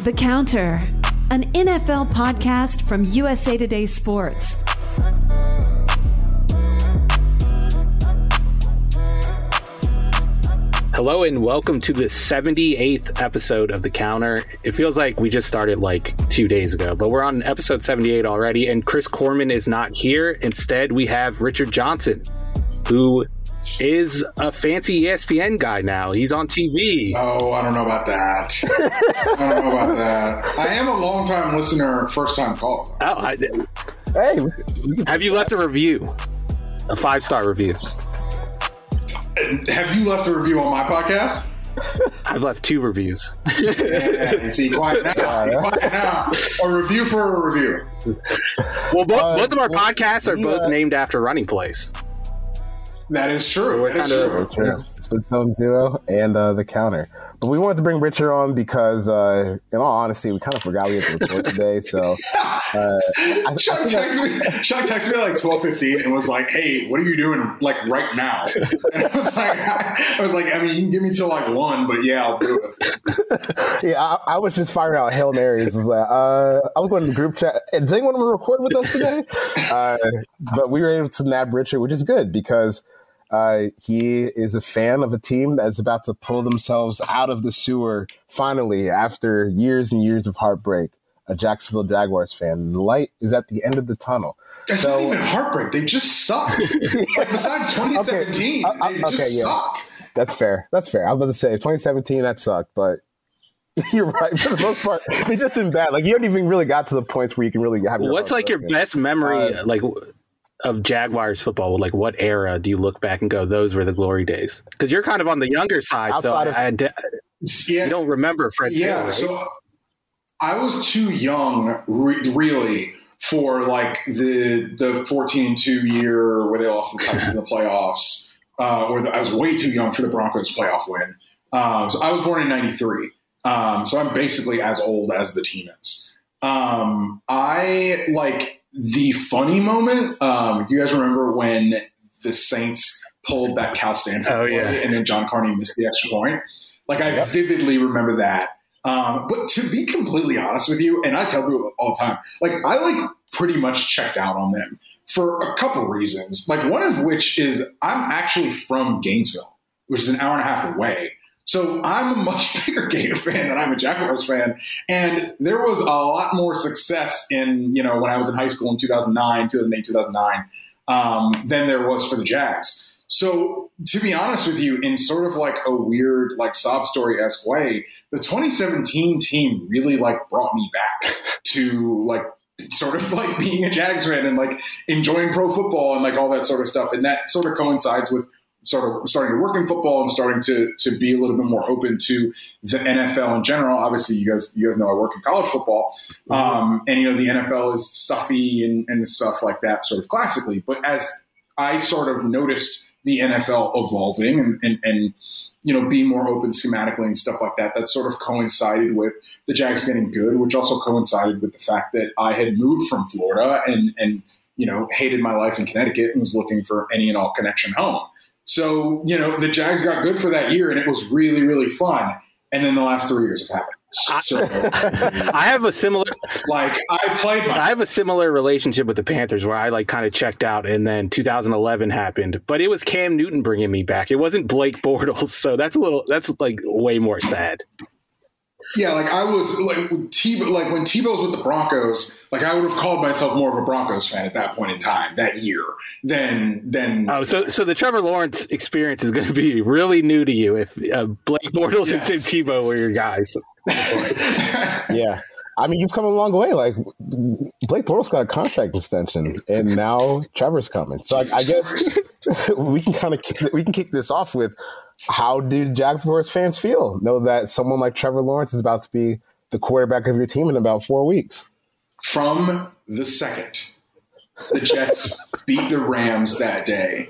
The Counter, an NFL podcast from USA Today Sports. Hello and welcome to the 78th episode of The Counter. It feels like we just started like two days ago, but we're on episode 78 already, and Chris Korman is not here. Instead, we have Richard Johnson, who is a fancy ESPN guy now. He's on TV. Oh, I don't know about that. I don't know about that. I am a long time listener, first time caller. Oh, I, Hey, have you left a review? A five star review. Have you left a review on my podcast? I've left two reviews. Yeah, see, quiet now. Quiet now. A review for a review. Well, both, Uh, both of our well, podcasts are we, both uh, named after running plays. That is true. We're That is kinda- true. True. Split Zone Duo and uh, the counter. But we wanted to bring Richard on because, uh, in all honesty, we kind of forgot we had to record today. So, uh, I, Chuck I think I- texted me. Chuck texted me at like twelve fifty and was like, "Hey, what are you doing like right now?" And I was like, "I was like, I mean, you can give me till like one, but yeah, I'll do it." yeah, I, I was just firing out hail marys. I was like, uh, I was going to the group chat. Does anyone want to record with us today? Uh, but we were able to nab Richard, which is good because uh, he is a fan of a team that's about to pull themselves out of the sewer finally after years and years of heartbreak. A Jacksonville Jaguars fan. The light is at the end of the tunnel. That's So- not even heartbreak. They just sucked. like besides 2017, Okay, I- I- they just yeah. sucked. That's fair. That's fair. I was about to say 2017 that sucked, but you're right for the most part. They just been bad. Like you haven't even really got to the points where you can really have. Your What's like your opinion. best memory, Uh, like of Jaguars football? Like, what era do you look back and go, "Those were the glory days"? Because you're kind of on the younger side, so of- I, I de- Yeah, you don't remember Fred yeah. Taylor. right? So I was too young, re- really, for like the the 14 and two year where they lost the Titans in the playoffs. Uh, or the, I was way too young for the Broncos playoff win. Um, so I was born in '93, um, so I'm basically as old as the team is. Um, I like the funny moment. Um, you guys remember when the Saints pulled that Cal Stanford Oh, yeah. and then John Carney missed the extra point? Like I Yep. vividly remember that. Um, but to be completely honest with you, and I tell people all the time, like I like pretty much checked out on them for a couple reasons. Like one of which is I'm actually from Gainesville, which is an hour and a half away. So I'm a much bigger Gator fan than I'm a Jaguars fan. And there was a lot more success in, you know, when I was in high school in 2009, 2008, 2009, um, than there was for the Jags. So to be honest with you, in sort of like a weird, like sob story esque way, the 2017 team really like brought me back to like sort of like being a Jags fan and like enjoying pro football and like all that sort of stuff. And that sort of coincides with sort of starting to work in football and starting to to be a little bit more open to the NFL in general. Obviously, you guys you guys know I work in college football, um, and you know the NFL is stuffy and, and stuff like that, sort of classically. But as I sort of noticed the NFL evolving and, and, and you know being more open schematically and stuff like that, that sort of coincided with the Jags getting good, which also coincided with the fact that I had moved from Florida and and you know hated my life in Connecticut and was looking for any and all connection home. So, you know, the Jags got good for that year and it was really, really fun. And then the last three years have happened. So, I have a similar like, I played my. I have a similar relationship with the Panthers where I like kind of checked out and then 2011 happened, but it was Cam Newton bringing me back. It wasn't Blake Bortles, so that's a little that's like way more sad. Yeah, like I was like when Tebow, like when Tebow's with the Broncos, like I would have called myself more of a Broncos fan at that point in time that year than than Oh, so so the Trevor Lawrence experience is going to be really new to you if uh, Blake Bortles and Tim Tebow were your guys. Yeah. I mean, you've come a long way. Like Blake Bortles got a contract extension, and now Trevor's coming. So I, I guess we can kind of we can kick this off with how do Jaguars fans feel? Know that someone like Trevor Lawrence is about to be the quarterback of your team in about four weeks. From the second the Jets beat the Rams that day,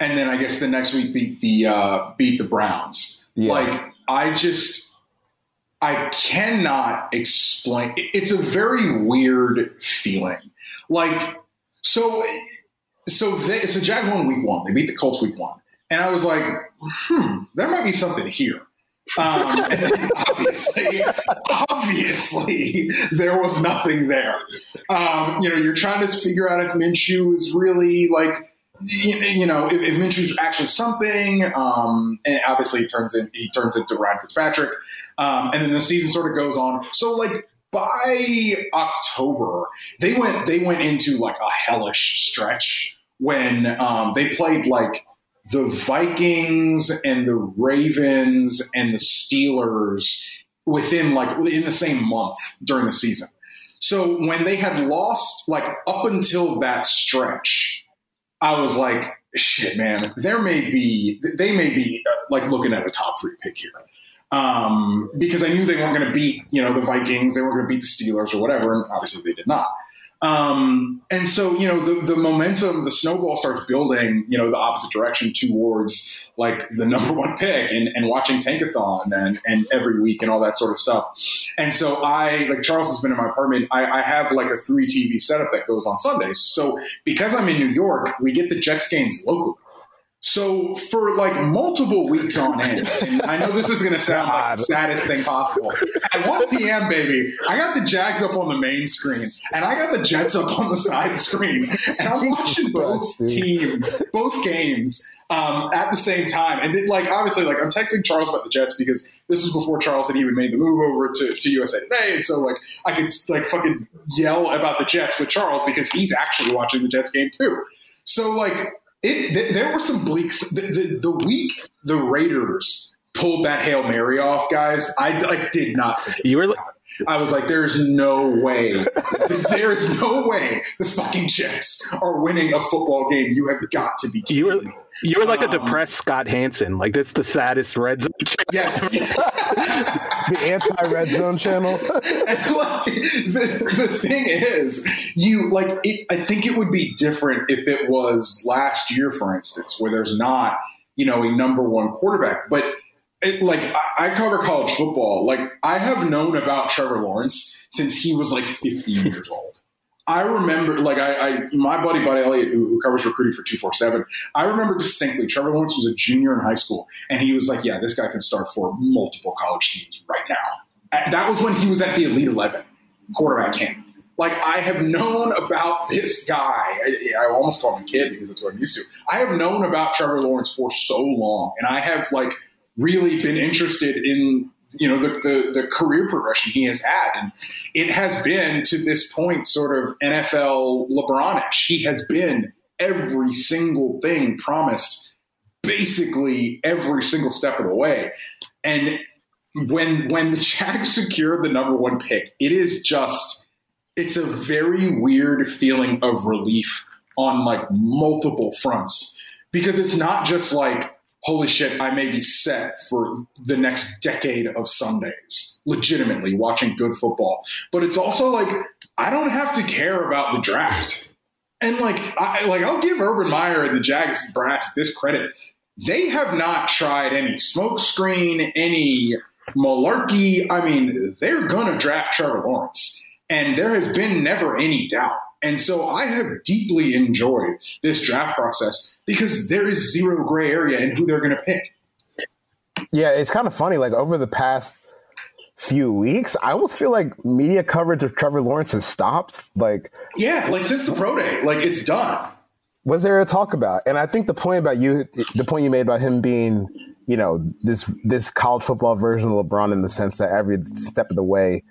and then I guess the next week beat the uh, beat the Browns. Yeah. Like I just I cannot explain. It's a very weird feeling. Like so so they so Jag won week one. They beat the Colts week one, and I was like, hmm, there might be something here. Um, obviously, obviously, there was nothing there. Um, you know, you're trying to figure out if Minshew is really like, you, know, if, if Minshew's actually something. Um, and obviously, he turns in he turns into Ryan Fitzpatrick, um, and then the season sort of goes on. So, like by October, they went they went into like a hellish stretch when um, they played like the Vikings and the Ravens and the Steelers within like in the same month during the season. So when they had lost, like up until that stretch, I was like, shit, man, there may be, they may be uh, like looking at a top three pick here. Um, because I knew they weren't going to beat, you know, the Vikings, they weren't going to beat the Steelers or whatever, and obviously they did not. Um, and so, you know, the, the momentum, the snowball starts building, you know, the opposite direction towards like the number one pick and, and watching Tankathon and, and every week and all that sort of stuff. And so I, like Charles has been in my apartment, I, I have like a three TV setup that goes on Sundays. So because I'm in New York, we get the Jets games locally. So for like multiple weeks on end, I know this is going to sound like the saddest thing possible. At 1 p.m., baby, I got the Jags up on the main screen, and I got the Jets up on the side screen, and I'm watching both teams, both games. Um, at the same time, and then, like obviously, like I'm texting Charles about the Jets because this was before Charles had even made the move over to, to USA Today, and so like I could like fucking yell about the Jets with Charles because he's actually watching the Jets game too. So like it, th- there were some bleaks. The, the, the, week the Raiders pulled that hail mary off, guys, I like did not. you were. I was like, "There's no way. there is no way the fucking Jets are winning a football game. You have got to be kidding you were, me." You were like a Um, depressed Scott Hansen. Like that's the saddest red zone. Yes. The anti red zone channel. And, like, the, the thing is, you like. It, I think it would be different if it was last year, for instance, where there's not, you know, a number one quarterback. But it, like, I, I cover college football. Like, I have known about Trevor Lawrence since he was like 15 years old. I remember, like, I, I my buddy Buddy Elliott, who, who covers recruiting for two four seven. I remember distinctly. Trevor Lawrence was a junior in high school, and he was like, "Yeah, this guy can start for multiple college teams right now." That was when he was at the Elite Eleven quarterback camp. Like, I have known about this guy. I, I almost call him a kid because that's what I'm used to. I have known about Trevor Lawrence for so long, and I have like really been interested in you know the, the the career progression he has had, and it has been to this point sort of NFL LeBronish. He has been every single thing promised, basically every single step of the way, and when when the Jags secured the number one pick, it is just it's a very weird feeling of relief on like multiple fronts. Because it's not just like holy shit, I may be set for the next decade of Sundays, legitimately watching good football. But it's also like, I don't have to care about the draft. And like, I, like I'll give Urban Meyer and the Jags brass this credit. They have not tried any smokescreen, any malarkey. I mean, they're going to draft Trevor Lawrence. And there has been never any doubt. And so I have deeply enjoyed this draft process because there is zero gray area in who they're going to pick. Yeah, it's kind of funny. Like over the past few weeks, I almost feel like media coverage of Trevor Lawrence has stopped. Like, Yeah, like since the pro day, like it's done. was there a talk about? And I think the point about you, the point you made about him being, you know, this this college football version of LeBron in the sense that every step of the way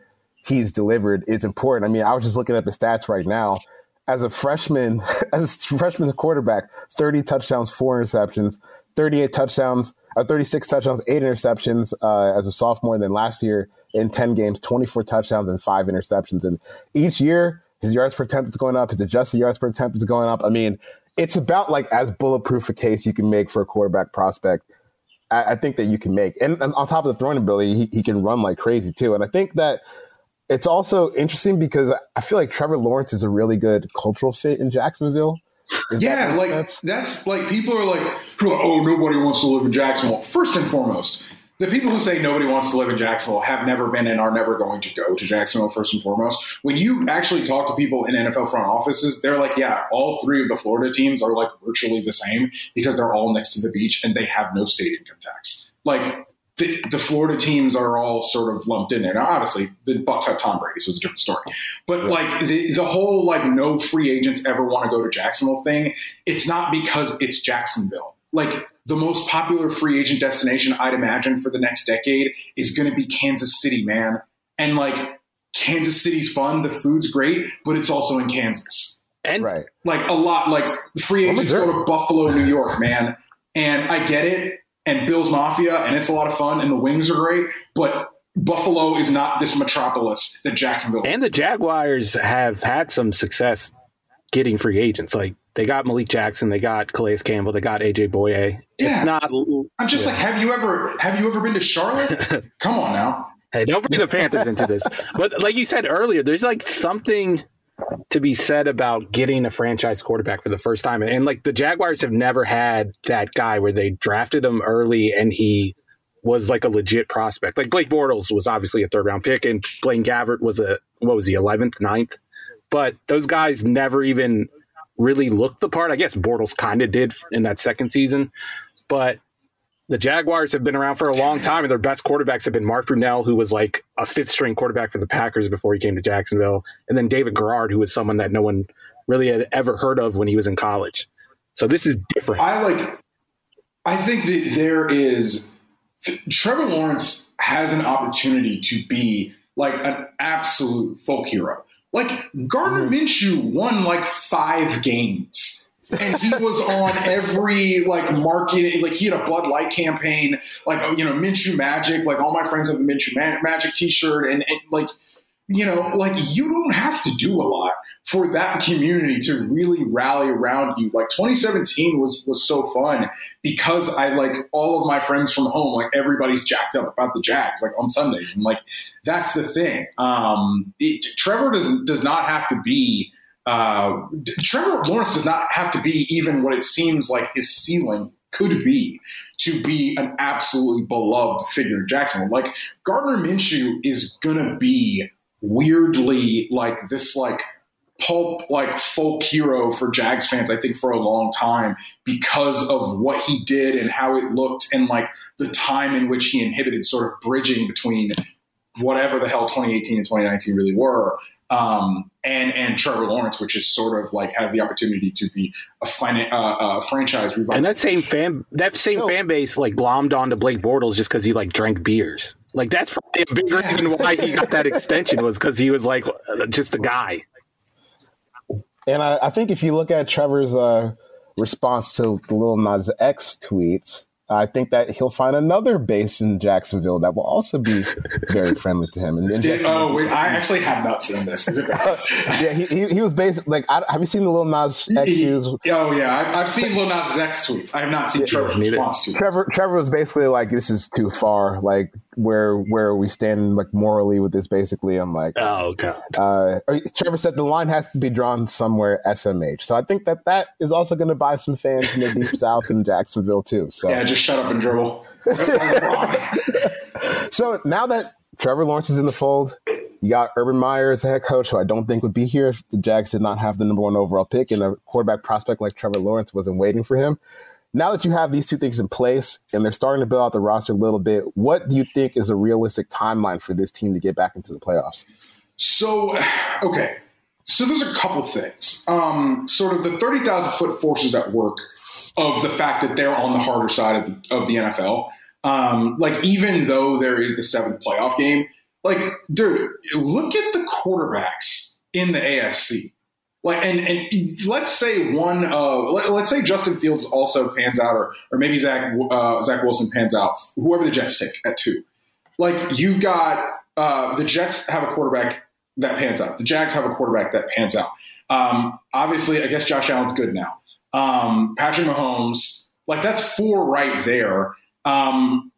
he's delivered is important. I mean, I was just looking at the stats right now. As a freshman, as a freshman quarterback, 30 touchdowns, four interceptions, 38 touchdowns, uh, 36 touchdowns, eight interceptions uh, as a sophomore. Then last year in 10 games, 24 touchdowns and five interceptions. And each year, his yards per attempt is going up. His adjusted yards per attempt is going up. I mean, it's about like as bulletproof a case you can make for a quarterback prospect I, I think that you can make. And, and on top of the throwing ability, he, he can run like crazy too. And I think that it's also interesting because I feel like Trevor Lawrence is a really good cultural fit in Jacksonville. yeah, that like sense? that's like people are like, are like, oh, nobody wants to live in Jacksonville. First and foremost, the people who say nobody wants to live in Jacksonville have never been and are never going to go to Jacksonville. First and foremost, when you actually talk to people in NFL front offices, they're like, yeah, all three of the Florida teams are like virtually the same because they're all next to the beach and they have no state income tax. Like the, the Florida teams are all sort of lumped in there. Now, obviously, the Bucs have Tom Brady, so it's a different story. But like the, the whole like no free agents ever want to go to Jacksonville thing, it's not because it's Jacksonville. Like the most popular free agent destination, I'd imagine for the next decade, is going to be Kansas City, man. And like Kansas City's fun, the food's great, but it's also in Kansas. And right. Like a lot, like free agents go to Buffalo, New York, man. And I get it and Bill's Mafia, and it's a lot of fun, and the wings are great, but Buffalo is not this metropolis that Jacksonville is. and the Jaguars have had some success getting free agents. Like they got Malik Jackson, they got Calais Campbell, they got AJ Bouye. Yeah. It's not. I'm just like, have you ever have you ever been to Charlotte? Come on now. Hey, don't bring the Panthers into this. But like you said earlier, there's like something to be said about getting a franchise quarterback for the first time. And like the Jaguars have never had that guy where they drafted him early and he was like a legit prospect. Like Blake Bortles was obviously a third round pick and Blaine Gabbert was a what was he, eleventh, 9th? But those guys never even really looked the part. I guess Bortles kind of did in that second season. But the Jaguars have been around for a long time, and their best quarterbacks have been Mark Brunell, who was like a fifth string quarterback for the Packers before he came to Jacksonville, and then David Garrard, who was someone that no one really had ever heard of when he was in college. So this is different. I like. I think that there is. Trevor Lawrence has an opportunity to be like an absolute folk hero. Like Gardner mm-hmm. Minshew won like five games. And he was on every like marketing, like he had a Bud Light campaign, like oh, you know Minshew Magic, like all my friends have the Minshew Ma- Magic T-shirt, and, and like you know, like you don't have to do a lot for that community to really rally around you. Like 2017 was was so fun because I like all of my friends from home, like everybody's jacked up about the Jags, like on Sundays, and like that's the thing. Um, it, Trevor does does not have to be. Uh, Trevor Lawrence does not have to be even what it seems like his ceiling could be to be an absolutely beloved figure in Jacksonville. Like Gardner Minshew is gonna be weirdly like this like pulp like folk hero for Jags fans, I think, for a long time because of what he did and how it looked and like the time in which he inhibited sort of bridging between whatever the hell 2018 and 2019 really were. Um, and and Trevor Lawrence, which is sort of like has the opportunity to be a, fin- uh, a franchise revival. And that same fan, that same No. fan base, like glommed onto Blake Bortles just because he like drank beers. Like that's probably a big reason why he got that extension was because he was like uh, just a guy. And I, I think if you look at Trevor's uh, response to the Lil Nas X tweets, I think that he'll find another base in Jacksonville that will also be very friendly to him. And, and Did, oh wait, I actually have not seen this. Is it bad? yeah, he, he, he was basically like, I, have you seen the Lil Nas X shoes? Oh yeah, I, I've seen Lil Nas X tweets. I have not seen Trevor's neither. response to it. Trevor Trevor was basically like, this is too far. Like, where where we stand like morally with this. Basically, I'm like, Oh god. uh, Trevor said the line has to be drawn somewhere SMH. So I think that that is also going to buy some fans in the deep south in Jacksonville too. So Yeah, just shut up and dribble. So now that Trevor Lawrence is in the fold, you got Urban Meyer as a head coach, who I don't think would be here if the Jags did not have the number one overall pick and a quarterback prospect like Trevor Lawrence wasn't waiting for him. Now that you have these two things in place and they're starting to build out the roster a little bit, what do you think is a realistic timeline for this team to get back into the playoffs? So, okay. So there's a couple things. Um, sort of the 30,000 foot forces at work of the fact that they're on the harder side of the, of the NFL. Um, like, even though there is the seventh playoff game, like, dude, look at the quarterbacks in the AFC. Like, and, and let's say one, uh, let, us say Justin Fields also pans out, or, or maybe Zach, uh, Zach Wilson pans out, whoever the Jets take at two. Like, you've got, uh, the Jets have a quarterback that pans out. The Jags have a quarterback that pans out. Um, obviously, I guess Josh Allen's good now. Um, Patrick Mahomes, like that's four right there. Um,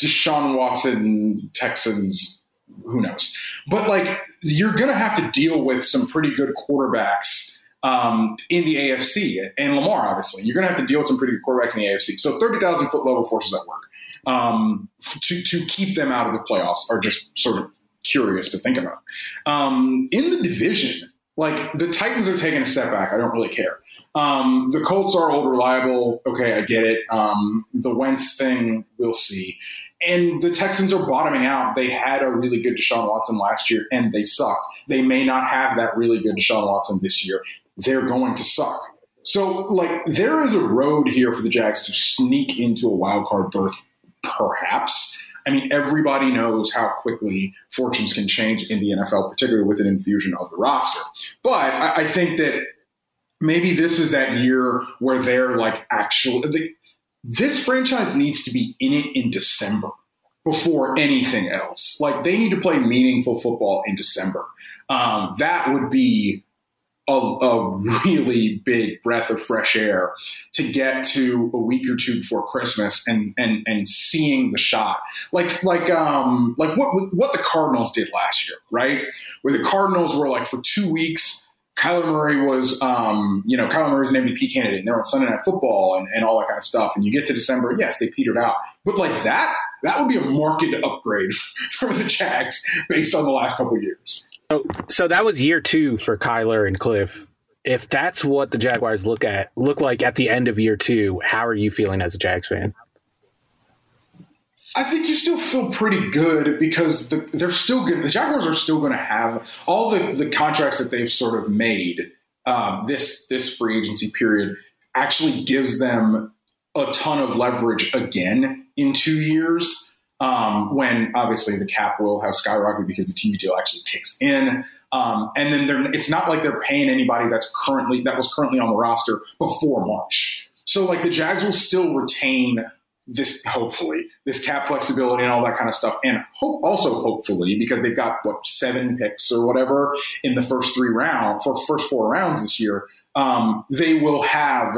Deshaun Watson, Texans, who knows? But like, you're going to have to deal with some pretty good quarterbacks um, in the AFC and Lamar. Obviously, you're going to have to deal with some pretty good quarterbacks in the AFC. So, thirty thousand foot level forces at work um, to to keep them out of the playoffs are just sort of curious to think about. Um, in the division, like the Titans are taking a step back. I don't really care. Um, the Colts are old, reliable. Okay, I get it. Um, the Wentz thing, we'll see. And the Texans are bottoming out. They had a really good Deshaun Watson last year, and they sucked. They may not have that really good Deshaun Watson this year. They're going to suck. So, like, there is a road here for the Jags to sneak into a wild card berth, perhaps. I mean, everybody knows how quickly fortunes can change in the NFL, particularly with an infusion of the roster. But I, I think that maybe this is that year where they're like actually. this franchise needs to be in it in December before anything else. Like they need to play meaningful football in December. Um, that would be a, a, really big breath of fresh air to get to a week or two before Christmas and and and seeing the shot like like um like what what the Cardinals did last year, right? Where the Cardinals were like for two weeks. Kyler Murray was, um, you know, Kyler Murray's an MVP candidate, and they're on Sunday Night Football and, and all that kind of stuff. And you get to December, yes, they petered out, but like that, that would be a market upgrade for the Jags based on the last couple years. So, so that was year two for Kyler and Cliff. If that's what the Jaguars look at look like at the end of year two, how are you feeling as a Jags fan? I think you still feel pretty good because the, they're still good. The Jaguars are still going to have all the, the contracts that they've sort of made um, this this free agency period actually gives them a ton of leverage again in two years um, when obviously the cap will have skyrocketed because the TV deal actually kicks in. Um, and then it's not like they're paying anybody that's currently that was currently on the roster before March. So like the Jags will still retain this hopefully this cap flexibility and all that kind of stuff, and also hopefully because they've got what seven picks or whatever in the first three rounds for first four rounds this year, um, they will have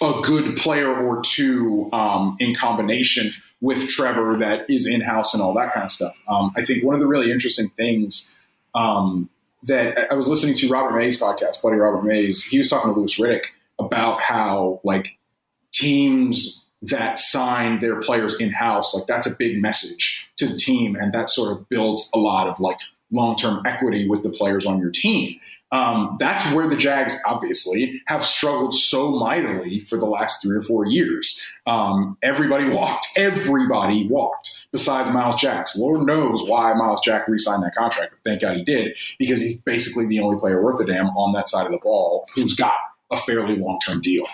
a good player or two um, in combination with Trevor that is in house and all that kind of stuff. Um, I think one of the really interesting things um, that I was listening to Robert Mays podcast, buddy Robert Mays, he was talking to Louis Riddick about how like teams that sign their players in house, like that's a big message to the team, and that sort of builds a lot of like long term equity with the players on your team. Um, that's where the Jags obviously have struggled so mightily for the last three or four years. Um, everybody walked. Everybody walked besides Myles Jack. Lord knows why Myles Jack re-signed that contract. But thank God he did because he's basically the only player worth a damn on that side of the ball who's got a fairly long-term deal.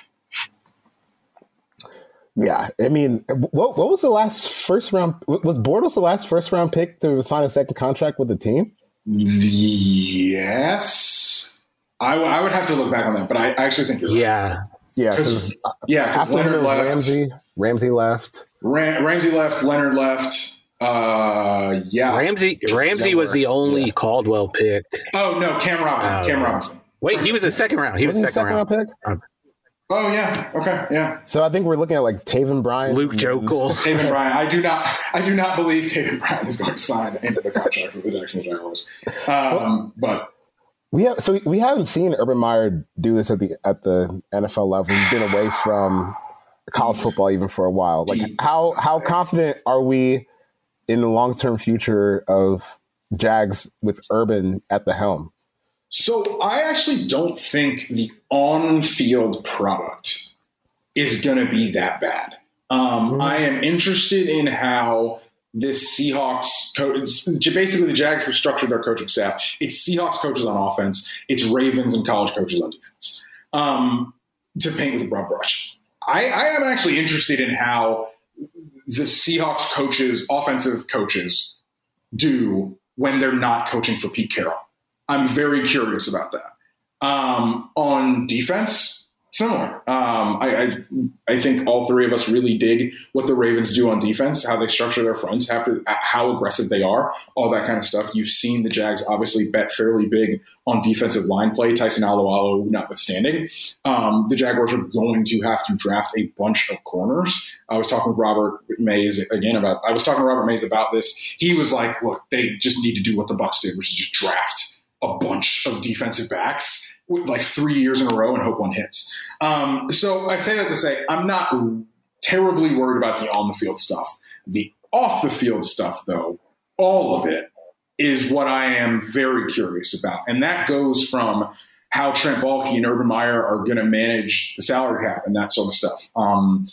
Yeah, I mean, what what was the last first round? Was Bortles the last first round pick to sign a second contract with the team? Yes, I, w- I would have to look back on that, but I, actually think you're right. Yeah, yeah, because yeah, after Leonard left, Ramsey, Ramsey left, Ram- Ramsey left, Leonard left. Uh, yeah, Ramsey Ramsey was the only yeah. Caldwell pick. Oh no, Cam Robinson. Oh, Cam Robinson. Wait, he was a second round. He was, was second, second round. round pick. Oh yeah. Okay. Yeah. So I think we're looking at like Taven Bryan, Luke Joeckel, Taven Bryan. I do not. I do not believe Taven Bryan is going to sign into the contract with the Jacksonville Jaguars. Um, but we have so we haven't seen Urban Meyer do this at the at the NFL level. He's been away from college football even for a while. Like how how confident are we in the long term future of Jags with Urban at the helm? So I actually don't think the on-field product is going to be that bad. Um, mm-hmm. I am interested in how this Seahawks coach, basically the Jags have structured their coaching staff. It's Seahawks coaches on offense. It's Ravens and college coaches on defense. Um, to paint with a broad brush, I, I am actually interested in how the Seahawks coaches, offensive coaches, do when they're not coaching for Pete Carroll. I'm very curious about that. Um, on defense, similar. Um, I, I, I think all three of us really dig what the Ravens do on defense, how they structure their fronts, how aggressive they are, all that kind of stuff. You've seen the Jags obviously bet fairly big on defensive line play, Tyson Alualu notwithstanding. Um, the Jaguars are going to have to draft a bunch of corners. I was talking with Robert Mays again about. I was talking to Robert Mays about this. He was like, "Look, they just need to do what the Bucs did, which is just draft a bunch of defensive backs." like three years in a row and hope one hits. Um, so I say that to say I'm not terribly worried about the on the field stuff. The off the field stuff, though, all of it is what I am very curious about, and that goes from how Trent Baalke and Urban Meyer are going to manage the salary cap and that sort of stuff. Um,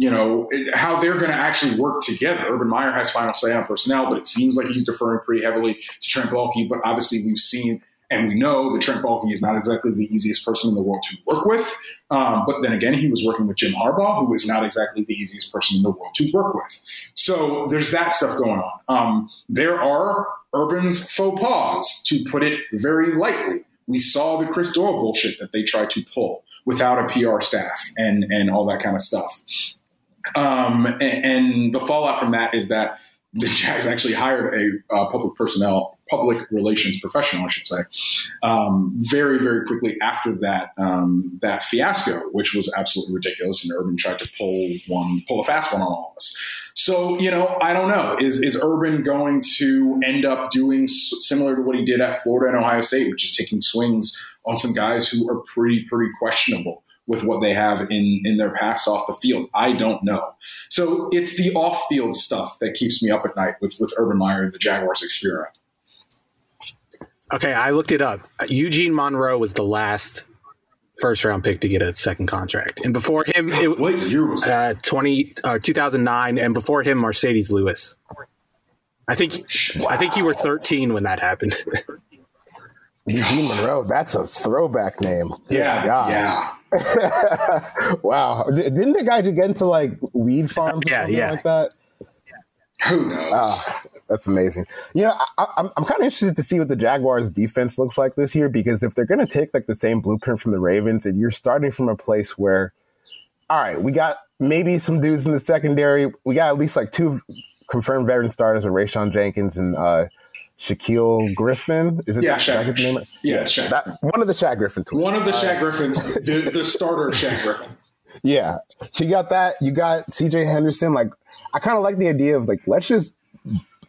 you know how they're going to actually work together. Urban Meyer has final say on personnel, but it seems like he's deferring pretty heavily to Trent Baalke. But obviously, we've seen and we know that Trent Baalke is not exactly the easiest person in the world to work with. Um, but then again, he was working with Jim Harbaugh, who is not exactly the easiest person in the world to work with. So there's that stuff going on. Um, there are Urban's faux pas, to put it very lightly. We saw the Chris Doyle bullshit that they tried to pull without a PR staff and, and all that kind of stuff. Um, and, and the fallout from that is that the Jags actually hired a uh, public personnel, public relations professional, I should say, um, very, very quickly after that um, that fiasco, which was absolutely ridiculous. And Urban tried to pull one, pull a fast one on all of us. So you know, I don't know. Is is Urban going to end up doing similar to what he did at Florida and Ohio State, which is taking swings on some guys who are pretty, pretty questionable? With what they have in in their pass off the field? I don't know. So it's the off field stuff that keeps me up at night with with Urban Meyer and the Jaguars experiment. Okay, I looked it up. Eugene Monroe was the last first round pick to get a second contract, and before him, it, what year was that? Uh, Twenty uh, two thousand nine, and before him, Marcedes Lewis. I think wow. I think you were thirteen when that happened. Eugene Monroe, that's a throwback name. Yeah, yeah. wow. Didn't the guy get into like weed farms or yeah, something yeah. like that? Who knows? Oh, that's amazing. You know, I, am I'm, I'm kind of interested to see what the Jaguars' defense looks like this year because if they're going to take like the same blueprint from the Ravens, and you're starting from a place where, all right, we got maybe some dudes in the secondary, we got at least like two confirmed veteran starters, with Rayshawn Jenkins and uh, Shaquill Griffin. Is it yeah, that, Shaq, name? Yeah, Shaq. That, one of the Shaq Griffin twins. One of the Shaq uh, Griffins, the, the starter Shaq Griffin. Yeah. So you got that. You got CJ Henderson. Like, I kind of like the idea of like, let's just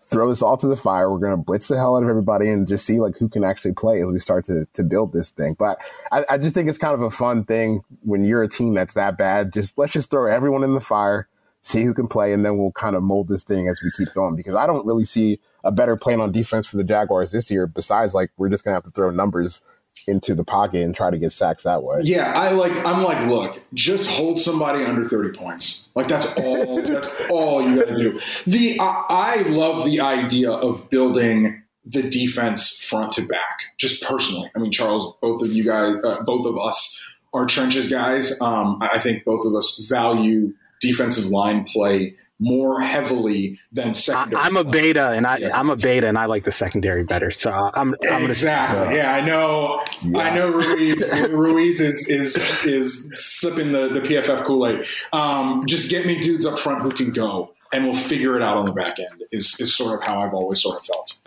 throw this all to the fire. We're going to blitz the hell out of everybody and just see like who can actually play as we start to, to build this thing. But I, I just think it's kind of a fun thing when you're a team that's that bad. Just let's just throw everyone in the fire, see who can play, and then we'll kind of mold this thing as we keep going because I don't really see a better plan on defense for the Jaguars this year. Besides, like we're just gonna have to throw numbers into the pocket and try to get sacks that way. Yeah, I like. I'm like, look, just hold somebody under 30 points. Like that's all. that's all you got to do. The I, I love the idea of building the defense front to back. Just personally, I mean, Charles, both of you guys, uh, both of us are trenches guys. Um, I think both of us value defensive line play more heavily than secondary. I, am a beta, and I yeah. I'm a beta, and I like the secondary better. So I'm I'm exactly. Gonna, yeah, I know. Yeah. I know. Ruiz Ruiz is is is sipping the the PFF Kool Aid. Um, just get me dudes up front who can go, and we'll figure it out on the back end. Is is sort of how I've always sort of felt.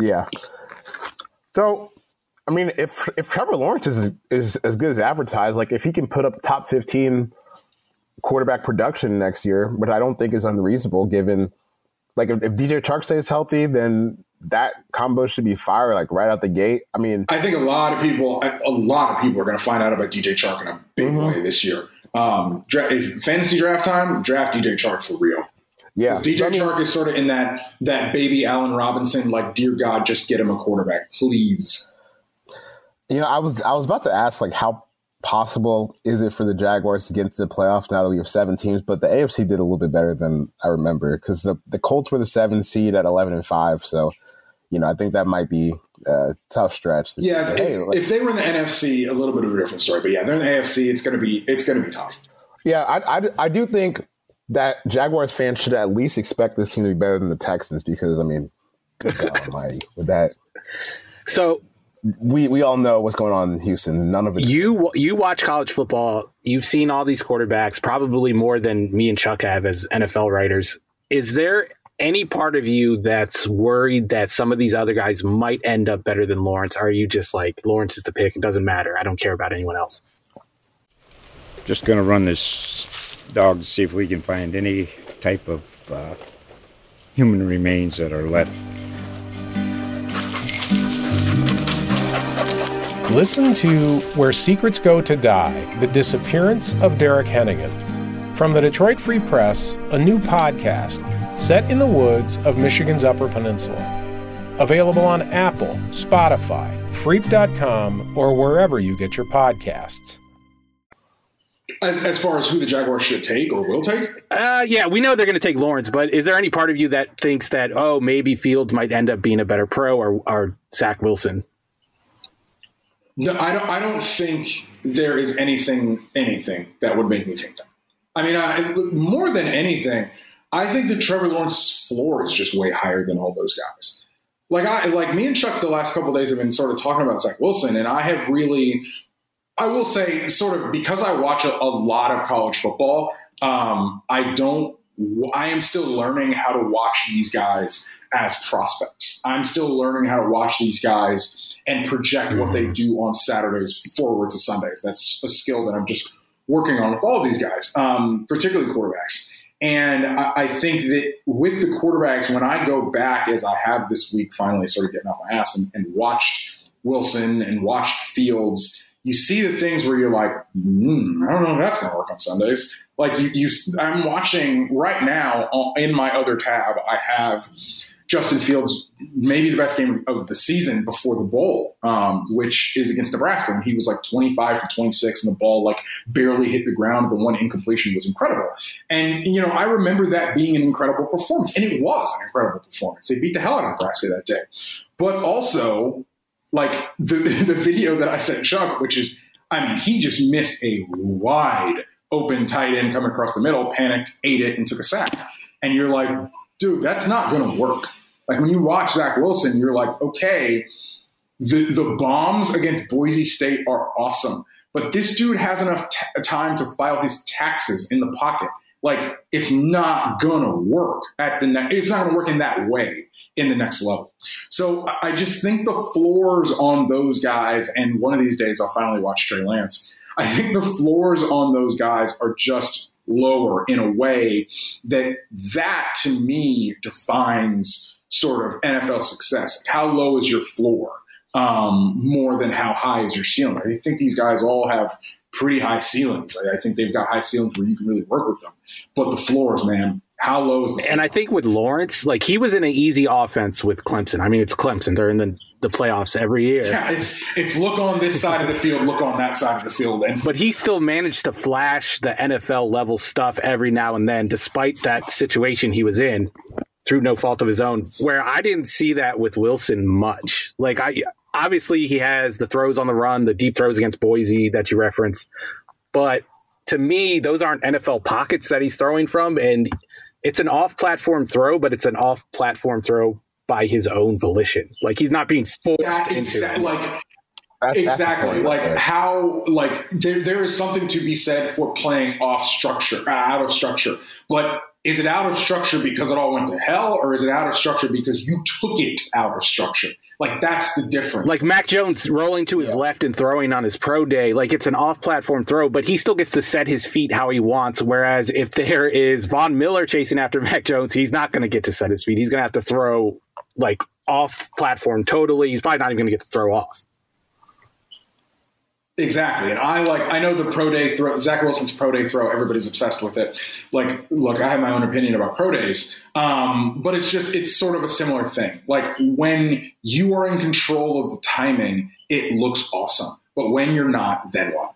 Yeah. So I mean, if if Trevor Lawrence is is as good as advertised, like if he can put up top fifteen quarterback production next year, which I don't think is unreasonable given like if, if DJ Chark stays healthy, then that combo should be fire like right out the gate. I mean, I think a lot of people, a lot of people are going to find out about DJ Chark in a big mm-hmm. way this year. Um, dra- fantasy draft time, draft DJ Chark for real. Yeah, DJ I mean, Chark is sort of in that that baby Allen Robinson, like dear God, just get him a quarterback, please. You know, I was I was about to ask like how possible is it for the Jaguars to get into the playoffs now that we have seven teams? But the AFC did a little bit better than I remember because the, the Colts were the seven seed at 11 and 5. So, you know, I think that might be a tough stretch. Yeah, if, hey, if, they were in the NFC, a little bit of a different story. But yeah, they're in the AFC. It's going to be it's going to be tough. Yeah, I, I, I do think that Jaguars fans should at least expect this team to be better than the Texans because I mean, good God Almighty, with that. So we we all know what's going on in Houston. None of it. You you watch college football. You've seen all these quarterbacks, probably more than me and Chuck have as NFL writers. Is there any part of you that's worried that some of these other guys might end up better than Lawrence? Are you just like Lawrence is the pick? It doesn't matter. I don't care about anyone else. Just going to run this dog to see if we can find any type of uh, human remains that are left. Listen to Where Secrets Go to Die The Disappearance of Derek Hennigan. From the Detroit Free Press, a new podcast set in the woods of Michigan's Upper Peninsula. Available on Apple, Spotify, Freep.com, or wherever you get your podcasts. As, as far as who the Jaguars should take or will take? Uh, yeah, we know they're going to take Lawrence, but is there any part of you that thinks that, oh, maybe Fields might end up being a better pro or, or Zach Wilson? No, I don't. I don't think there is anything anything that would make me think that. I mean, I, more than anything, I think that Trevor Lawrence's floor is just way higher than all those guys. Like I like me and Chuck the last couple days have been sort of talking about Zach Wilson, and I have really, I will say, sort of because I watch a, a lot of college football. Um, I don't. I am still learning how to watch these guys as prospects. I'm still learning how to watch these guys and project what they do on Saturdays forward to Sundays. That's a skill that I'm just working on with all of these guys, um, particularly quarterbacks. And I, I, think that with the quarterbacks, when I go back, as I have this week, finally started getting off my ass and, and watched Wilson and watched Fields, you see the things where you're like, mm, I don't know if that's going to work on Sundays. Like you, you, I'm watching right now in my other tab. I have Justin Fields maybe the best game of the season before the bowl, um, which is against Nebraska. And he was like 25 for 26, and the ball like barely hit the ground. The one incompletion was incredible. And, you know, I remember that being an incredible performance. And it was an incredible performance. They beat the hell out of Nebraska that day. But also, like the, the video that I sent Chuck, which is, I mean, he just missed a wide open tight end coming across the middle, panicked, ate it, and took a sack. And you're like, dude, that's not going to work. Like when you watch Zach Wilson, you're like, okay, the, the bombs against Boise State are awesome, but this dude has enough t- time to file his taxes in the pocket. Like it's not gonna work at the next. It's not gonna work in that way in the next level. So I just think the floors on those guys, and one of these days I'll finally watch Trey Lance. I think the floors on those guys are just lower in a way that that to me defines sort of NFL success. How low is your floor um, more than how high is your ceiling? I think these guys all have pretty high ceilings. I, I think they've got high ceilings where you can really work with them. But the floors, man, how low is the? And I think with Lawrence, like he was in an easy offense with Clemson. I mean, it's Clemson. They're in the the playoffs every year. Yeah, it's it's look on this side of the field, look on that side of the field, and but he still managed to flash the NFL level stuff every now and then, despite that situation he was in through no fault of his own. Where I didn't see that with Wilson much. Like I obviously he has the throws on the run, the deep throws against Boise that you referenced, but to me, those aren't NFL pockets that he's throwing from, and it's an off-platform throw, but it's an off-platform throw by his own volition. Like he's not being forced that, into exa- Like that's, exactly. That's like how like there, there is something to be said for playing off structure, uh, out of structure. But is it out of structure because it all went to hell, or is it out of structure because you took it out of structure? Like that's the difference. Like Mac Jones rolling to his yeah. left and throwing on his pro day, like it's an off-platform throw, but he still gets to set his feet how he wants. Whereas if there is Von Miller chasing after Mac Jones, he's not going to get to set his feet. He's going to have to throw like off platform totally. He's probably not even going to get to throw off. Exactly. And I like, I know the pro day throw, Zach Wilson's pro day throw, everybody's obsessed with it. Like, look, I have my own opinion about pro days. Um, but it's just, it's sort of a similar thing. Like when you are in control of the timing, it looks awesome. But when you're not, then what?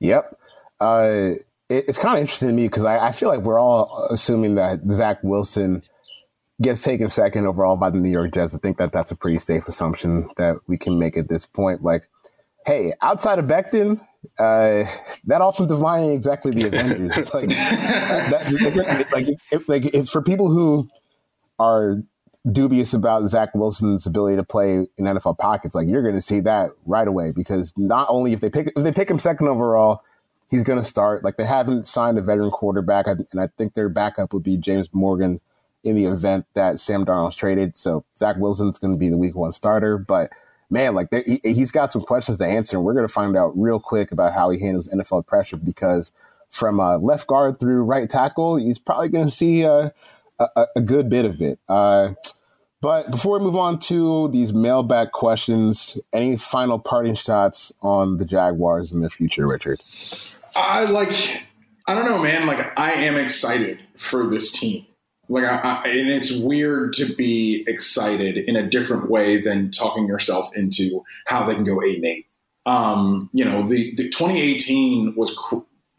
Yep. Uh, it, it's kind of interesting to me because I, I feel like we're all assuming that Zach Wilson – gets taken second overall by the New York Jets. I think that that's a pretty safe assumption that we can make at this point. Like, hey, outside of Becton, uh, that offensive line ain't exactly the Avengers. like, that, like, like, if, like if for people who are dubious about Zach Wilson's ability to play in NFL pockets, like you're going to see that right away because not only if they pick if they pick him second overall, he's going to start. Like they haven't signed a veteran quarterback, and I think their backup would be James Morgan in the event that Sam Darnold's traded. So Zach Wilson's going to be the week one starter, but. Man, like he, he's got some questions to answer, and we're going to find out real quick about how he handles NFL pressure because from uh, left guard through right tackle, he's probably going to see uh, a, a, good bit of it. Uh, but before we move on to these mailbag questions, any final parting shots on the Jaguars in the future, Richard? I like, I don't know, man. Like, I am excited for this team. Like, I, I, and it's weird to be excited in a different way than talking yourself into how they can go eight and eight. Um, you know, the, the 2018 was cr-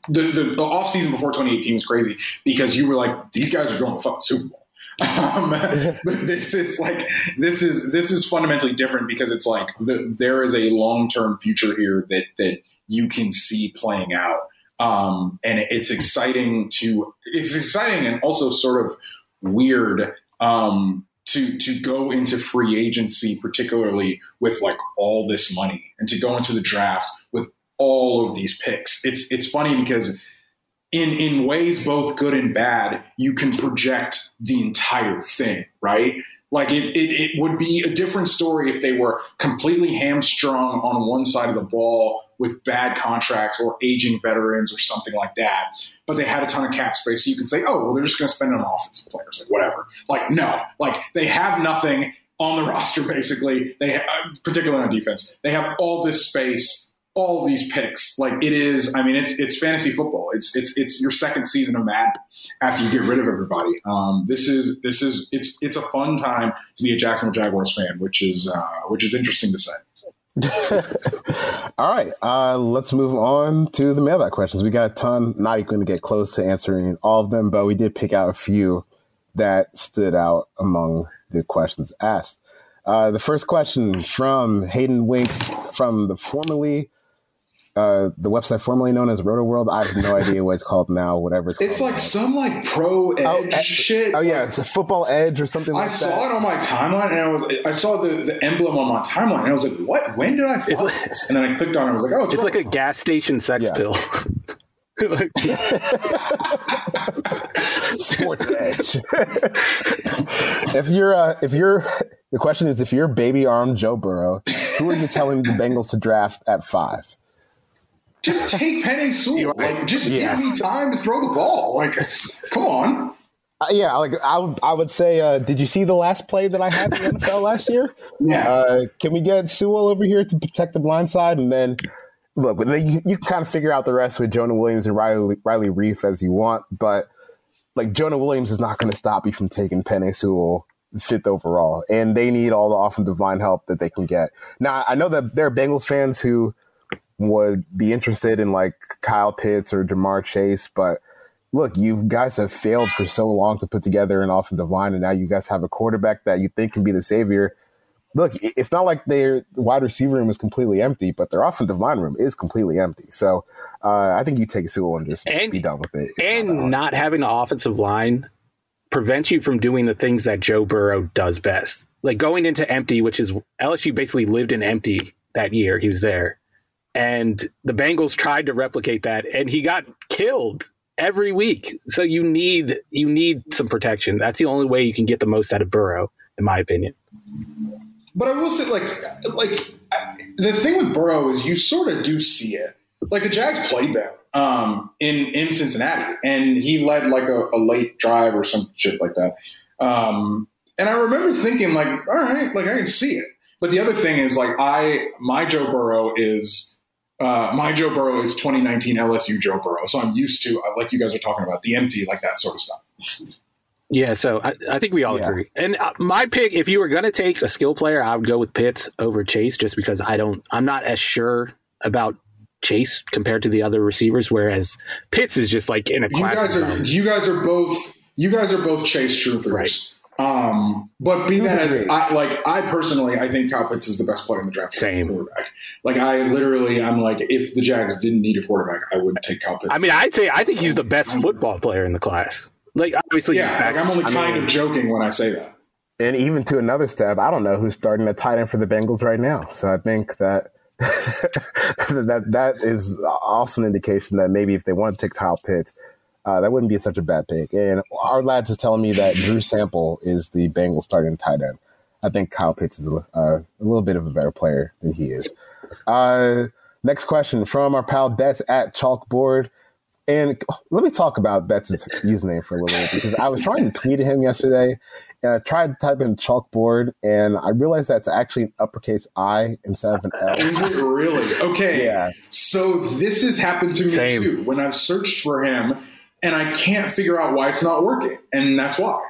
the, the, the off season before 2018 was crazy because you were like, these guys are going to fuck Super Bowl. Um, but this is like this is this is fundamentally different because it's like the, there is a long term future here that that you can see playing out, um, and it's exciting to it's exciting and also sort of weird um, to to go into free agency, particularly with like all this money, and to go into the draft with all of these picks. It's it's funny because in in ways both good and bad, you can project the entire thing, right? Like it, it, it would be a different story if they were completely hamstrung on one side of the ball with bad contracts or aging veterans or something like that. But they had a ton of cap space, so you can say, oh, well, they're just going to spend it on offensive players, like whatever. Like no, like they have nothing on the roster basically. They particularly on defense, they have all this space all these picks. Like it is, I mean, it's it's fantasy football. It's it's it's your second season of Madden after you get rid of everybody. Um, this is this is it's it's a fun time to be a Jacksonville Jaguars fan, which is uh, which is interesting to say. all right, uh, let's move on to the mailbag questions. We got a ton. Not even going to get close to answering all of them, but we did pick out a few that stood out among the questions asked. Uh, the first question from Hayden Winks from the formerly uh, the website formerly known as Roto World. I have no idea what it's called now. Whatever it's, called. it's like now. some like pro oh, edge oh, shit. Oh yeah, it's a football edge or something. I like saw it on my timeline, and I was I saw the, the emblem on my timeline, and I was like, "What? When did I find like, this?" And then I clicked on it. I was like, "Oh, it's, it's like a gas station sex yeah. pill." Sports edge. if you're, uh, if you're, the question is, if you're baby arm Joe Burrow, who are you telling the Bengals to draft at five? Just take Penei Sewell. Like, just give me time to throw the ball. Like, come on. Uh, yeah, like I, would, I would say, uh, did you see the last play that I had in the NFL last year? Yeah. Uh, can we get Sewell over here to protect the blind side? And then, look, you, you kind of figure out the rest with Jonah Williams and Riley, Riley Reiff as you want. But, like, Jonah Williams is not going to stop you from taking Penei Sewell fifth overall. And they need all the offensive line help that they can get. Now, I know that there are Bengals fans who – would be interested in like Kyle Pitts or Ja'Marr Chase, but look, you guys have failed for so long to put together an offensive line, and now you guys have a quarterback that you think can be the savior. Look, it's not like their wide receiver room is completely empty, but their offensive line room is completely empty. So uh, I think you take a Sewell and just and, be done with it. and not, not having an offensive line prevents you from doing the things that Joe Burrow does best. Like going into empty, which is LSU basically lived in empty that year he was there and the Bengals tried to replicate that, and he got killed every week. So you need you need some protection. That's the only way you can get the most out of Burrow, in my opinion. But I will say, like, like the thing with Burrow is you sort of do see it. Like the Jags played them um, in in Cincinnati, and he led like a, a, late drive or some shit like that. Um, and I remember thinking, like, all right, like I can see it. But the other thing is, like, I my Joe Burrow is uh, my Joe Burrow is 2019 LSU Joe Burrow. So I'm used to, uh, like you guys are talking about, the empty, like that sort of stuff. Yeah, so I, I think we all yeah. agree. And uh, my pick, if you were going to take a skill player, I would go with Pitts over Chase, just because I don't, I'm not as sure about Chase compared to the other receivers. Whereas Pitts is just like in a class. You guys are, you guys are both, you guys are both Chase truthers. Right. Um, but be that as I like, I personally, I think Kyle Pitts is the best player in the draft. Same. Quarterback. Like I literally, I'm like, if the Jags didn't need a quarterback, I would take Kyle Pitts. I mean, I'd say I think he's the best football player in the class. Like obviously, yeah. Fact, like I'm only kind I mean, of joking when I say that. and even to another step, I don't know who's starting a tight end for the Bengals right now. So I think that that that is also an indication that maybe if they want to take Kyle Pitts, uh, that wouldn't be such a bad pick. And Ourlads is telling me that Drew Sample is the Bengals starting tight end. I think Kyle Pitts is a, uh, a little bit of a better player than he is. Uh, next question from our pal Dets at Chalkboard. And let me talk about Betts' username for a little bit because I was trying to tweet at him yesterday and I tried to type in chalkboard and I realized that's actually an uppercase I instead of an L. Is it really? Okay. Yeah. So this has happened to me Same. too when I've searched for him and I can't figure out why it's not working. And that's why.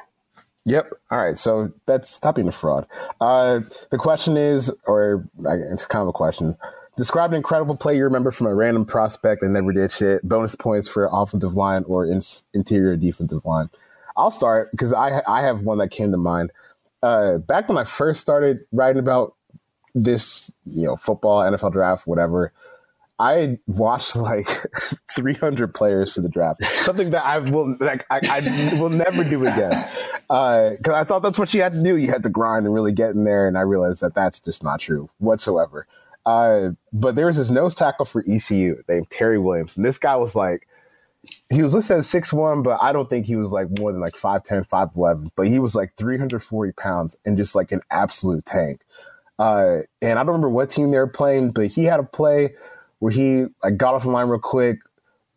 Yep. All right. So that's stop being a fraud. Uh, the question is, or it's kind of a question. Describe an incredible play you remember from a random prospect that never did shit. Bonus points for offensive line or in- interior defensive line. I'll start because I I have one that came to mind. Uh, back when I first started writing about this, you know, football, NFL draft, whatever. I watched like 300 players for the draft. Something that I will like I, I will never do again. Because I thought that's what you had to do. You had to grind and really get in there, and I realized that that's just not true whatsoever. Uh, but there was this nose tackle for ECU named Terry Williams, and this guy was like, he was listed as six one, but I don't think he was like more than like 5'10", 5'11". But he was like 340 pounds and just like an absolute tank. Uh, and I don't remember what team they were playing, but he had a play where he like got off the line real quick,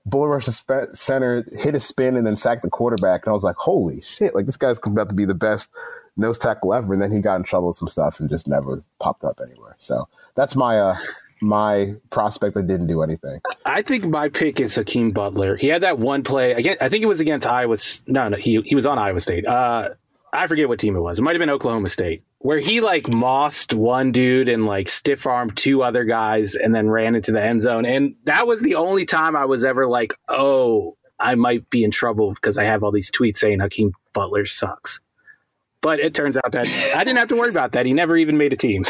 bull rushed the center, hit a spin, and then sacked the quarterback. And I was like, holy shit! Like this guy's about to be the best nose tackle ever. And then he got in trouble with some stuff and just never popped up anywhere. So that's my uh my prospect that didn't do anything. I think my pick is Hakeem Butler. He had that one play again. I think it was against Iowa. No, no, he he was on Iowa State. Uh, I forget what team it was. It might have been Oklahoma State, where he like mossed one dude and like stiff armed two other guys, and then ran into the end zone. And that was the only time I was ever like, oh, I might be in trouble because I have all these tweets saying Hakeem Butler sucks. But it turns out that I didn't have to worry about that. He never even made a team.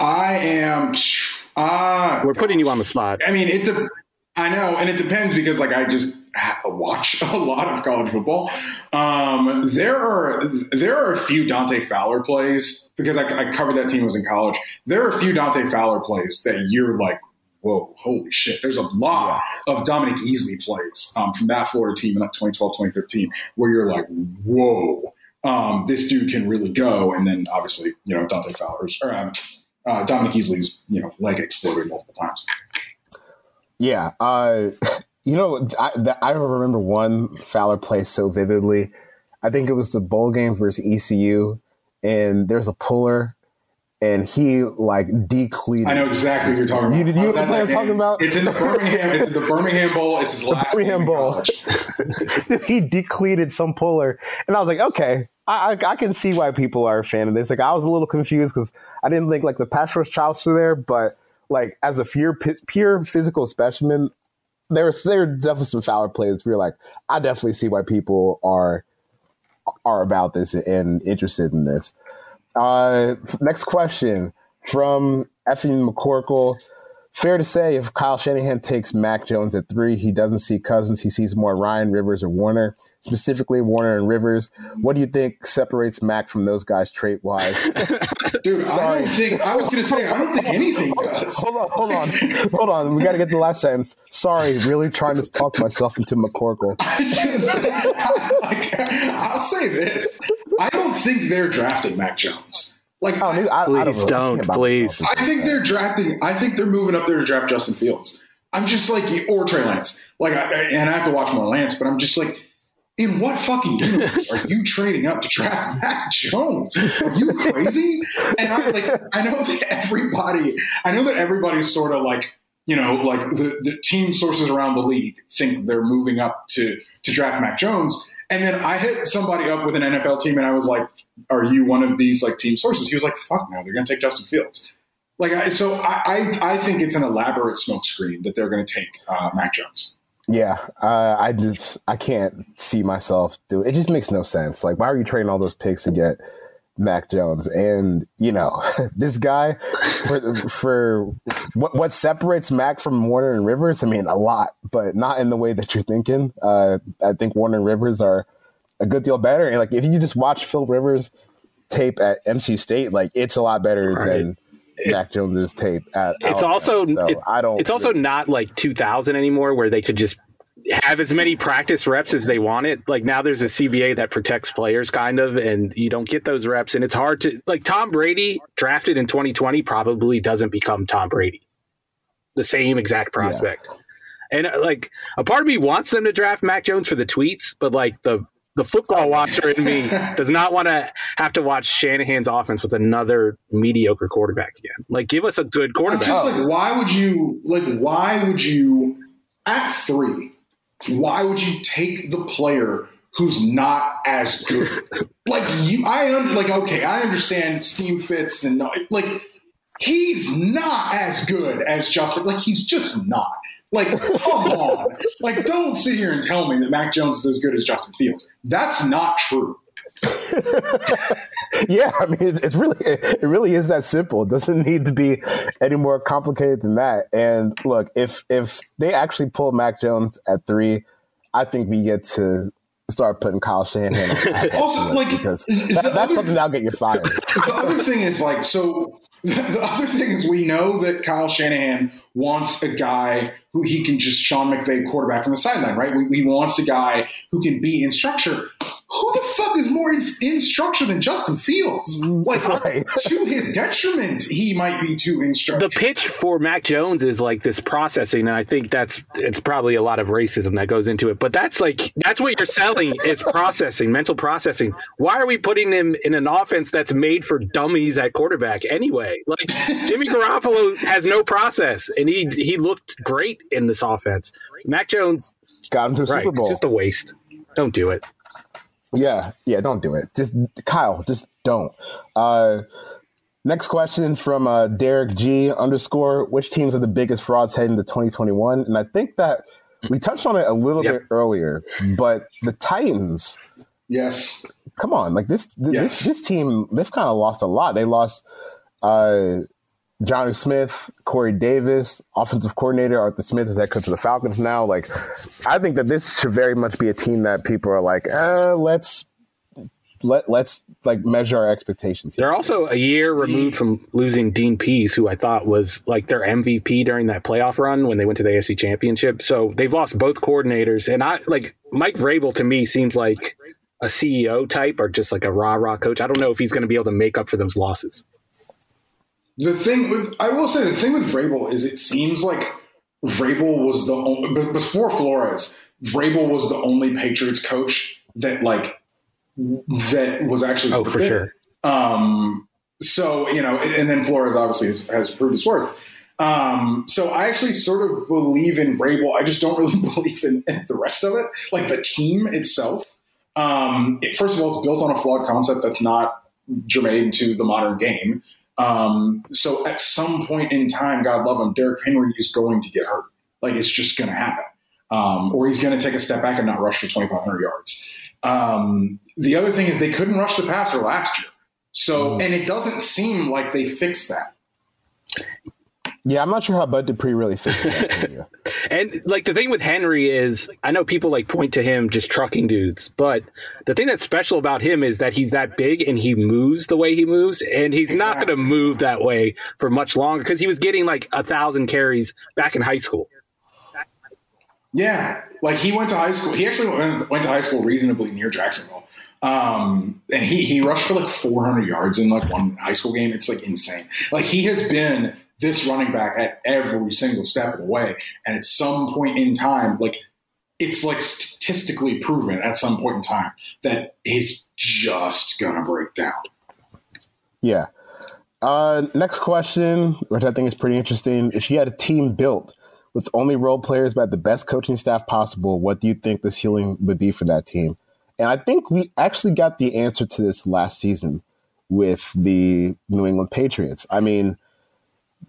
I am. Uh, We're putting you on the spot. I mean, it. De- I know, and it depends because like I just ha- watch a lot of college football. Um, there are there are a few Dante Fowler plays because I, I covered that team when I was in college. There are a few Dante Fowler plays that you're like, whoa, holy shit! There's a lot of Dominique Easley plays um, from that Florida team in like 2012, 2013, where you're like, whoa. Um, this dude can really go, and then obviously, you know, Dante Fowler's or um, uh, Dominique Easley's, you know, leg exploded multiple times. Yeah, uh, you know, I, I remember one Fowler play so vividly. I think it was the bowl game versus ECU, and there's a puller, and he like decleated. I know exactly what you're talking about. You- you know what I'm talking about? It's in the Birmingham. It's in the Birmingham Bowl. It's his The last Birmingham Bowl. he decleated some puller, and I was like, okay, I, I, I can see why people are a fan of this. Like, I was a little confused because I didn't think like the pass rush chops were there, but like as a pure pure physical specimen, there's there are definitely some Fowler plays where you're like, I definitely see why people are are about this and interested in this. Uh, next question from Effie McCorkle. Fair to say, if Kyle Shanahan takes Mac Jones at three, he doesn't see Cousins. He sees more Ryan Rivers or Warner, specifically Warner and Rivers. What do you think separates Mac from those guys trait wise? Dude, I don't think I was going to say I don't think anything does. hold on, hold on, hold on. We got to get the last sentence. Sorry, really trying to talk myself into McCorkle. I just, like, I'll say this: I don't think they're drafting Mac Jones. Like, oh, I don't, I, I Please. I don't, can't buy please. I think they're drafting. I think they're moving up there to draft Justin Fields. I'm just like, or Trey Lance. Like, I, I- and I have to watch more Lance, but I'm just like, in what fucking universe are you trading up to draft Mac Jones? Are you crazy? And I'm like, I know that everybody, I know that everybody's sort of like, you know, like the, the team sources around the league think they're moving up to to draft Mac Jones. And then I hit somebody up with an NFL team, and I was like, "Are you one of these like team sources?" He was like, "Fuck no, they're going to take Justin Fields." Like, I, so I, I I think it's an elaborate smokescreen that they're going to take uh, Mac Jones. Yeah, uh, I just I can't see myself do it. It just makes no sense. Like, why are you trading all those picks to get Mac Jones? And you know, this guy for for what what separates Mac from Warner and Rivers? I mean, a lot, but not in the way that you're thinking. Uh, I think Warner and Rivers are a good deal better. And like if you just watch Phil Rivers tape at NC State, like it's a lot better Right. than Mac Jones's tape at. it's Alabama. also So it- I don't. it's also not like 2000 anymore where they could just have as many practice reps as they wanted like now there's a cba that protects players kind of and you don't get those reps and it's hard to like tom brady drafted in 2020 probably doesn't become tom brady the same exact prospect and uh, like a part of me wants them to draft mac jones for the tweets but like the the football watcher in me does not want to have to watch Shanahan's offense with another mediocre quarterback again. Like, give us a good I'm quarterback. just like, why would you like? Why would you at three? Why would you take the player who's not as good? like you, I un, like okay, I understand scheme fits and like he's not as good as Justin. Like he's just not. Like come on, like don't sit here and tell me that Mac Jones is as good as Justin Fields. That's not true. yeah, I mean, it's really it really is that simple. It doesn't need to be any more complicated than that. And look, if if they actually pull Mac Jones at three, I think we get to start putting Kyle Shanahan Also, like, because that, that's other- something that'll get you fired. the other thing is like so the other thing is we know that Kyle Shanahan wants a guy who he can just Sean McVay quarterback from the sideline, right? He wants a guy who can be in structure. Who the fuck is more in, in structure than Justin Fields? Like Right. to his detriment, he might be too in structure. the pitch for Mac Jones is like this processing, and I think that's it's probably a lot of racism that goes into it. But that's like that's what you're selling is processing, mental processing. Why are we putting him in an offense that's made for dummies at quarterback anyway? Like Jimmy Garoppolo has no process, and he he looked great in this offense. Mac Jones, Got him to a right? Super Bowl. Just a waste. Don't do it. Yeah, yeah, don't do it. Just Kyle, just don't. Uh, next question from uh, Derek G underscore. Which teams are the biggest frauds heading into 2021? And I think that we touched on it a little Yep. bit earlier, but the Titans. yes. Come on, like this, th- Yes. this, this team. They've kind of lost a lot. They lost uh, Jonnu Smith, Corey Davis, offensive coordinator Arthur Smith is head coach of the Falcons now. Like, I think that this should very much be a team that people are like, uh, let's let let's like measure our expectations. Here. They're also a year removed from losing Dean Pees, who I thought was like their MVP during that playoff run when they went to the AFC Championship. So they've lost both coordinators, and I like Mike Vrabel to me seems like a CEO type or just like a rah rah coach. I don't know if he's going to be able to make up for those losses. The thing with I will say the thing with Vrabel is it seems like Vrabel was the only but before Flores, Vrabel was the only Patriots coach that like that was actually Oh, for it. sure. Um, so you know, and, and then Flores obviously has, has proved his worth. Um, so I actually sort of believe in Vrabel. I just don't really believe in, in the rest of it, like the team itself. Um, it- first of all, it's built on a flawed concept that's not germane to the modern game. Um, so at some point in time, God love him, Derrick Henry is going to get hurt. Like it's just going to happen. Um, or he's going to take a step back and not rush for 2,500 yards. Um, the other thing is they couldn't rush the passer last year. So, and it doesn't seem like they fixed that. Yeah, I'm not sure how Bud Dupree really fixed that. And like the thing with Henry is, I know people like point to him just trucking dudes, but the thing that's special about him is that he's that big and he moves the way he moves, and he's not going to move that way for much longer because he was getting like a thousand carries back in high school. Yeah, like he went to high school. He actually went, went to high school reasonably near Jacksonville, um, and he he rushed for like 400 yards in like one high school game. It's like insane. Like he has been this running back at every single step of the way, and at some point in time, like it's like statistically proven at some point in time that he's just gonna break down. Yeah. Uh, next question, which I think is pretty interesting. If you had a team built with only role players but the best coaching staff possible, what do you think the ceiling would be for that team? And I think we actually got the answer to this last season with the New England Patriots. I mean,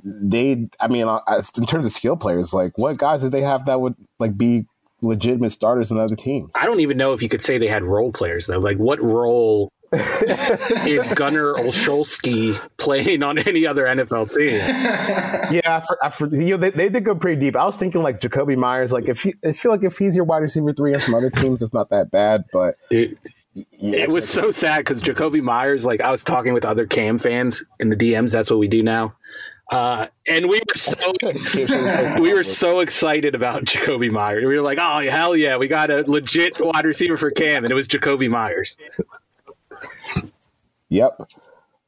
they, I mean, uh, in terms of skill players, like what guys did they have that would like be legitimate starters in other teams? I don't even know if you could say they had role players though. Like, what role is Gunnar Olszewski playing on any other NFL team? Yeah, I, for, I, for, you know, they, they did go pretty deep. I was thinking like Jakobi Meyers. Like if he, I feel like if he's your wide receiver three on some other teams, it's not that bad. But Dude, Yeah, it was so sad because Jakobi Meyers, like I was talking with other Cam fans in the DMs. That's what we do now. Uh, and we were so we were so excited about Jakobi Meyers. We were like, "Oh hell yeah, we got a legit wide receiver for Cam," and it was Jakobi Meyers. Yep.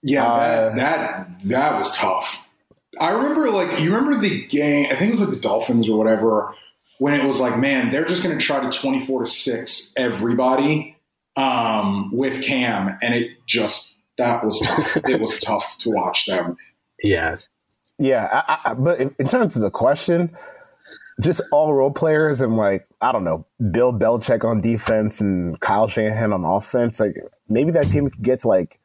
Yeah, Uh, that, that that was tough. I remember like you remember the game. I think it was like the Dolphins or whatever. When it was like, man, they're just going to try to twenty four to six everybody um, with Cam, and it just that was tough. it was tough to watch them. Yeah, Yeah, I, I, but in, terms of the question, just all role players and like I don't know, Bill Belichick on defense and Kyle Shanahan on offense. Like maybe that team could get to like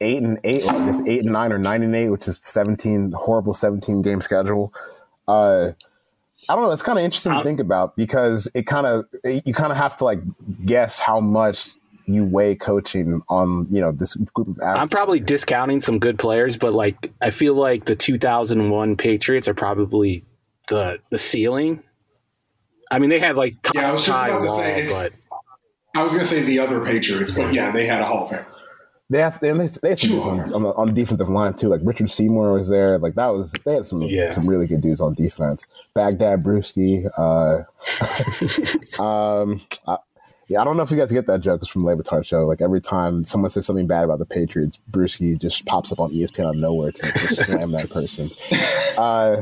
eight and eight, like I guess eight and nine or nine and eight, which is seventeen horrible seventeen game schedule. Uh, I don't know. That's kind of interesting to think about because it kind of you kind of have to like guess how much you weigh coaching on you know this group of I'm probably discounting some good players, but like I feel like the 2001 Patriots are probably the the ceiling. I mean, they had like top Yeah, I was just Ty about to say it's. but I was going to say the other Patriots, but yeah, they had a Hall of Fame. They have they, they had some dudes on, on, the, on the defensive line too. Like Richard Seymour was there. Like that was they had some Yeah. some really good dudes on defense. Baghdad Bruschi. Uh, um, I, yeah, I don't know if you guys get that joke. It's from Le Batard show. Like every time someone says something bad about the Patriots, Bruschi just pops up on ESPN out of nowhere to just slam that person. Uh,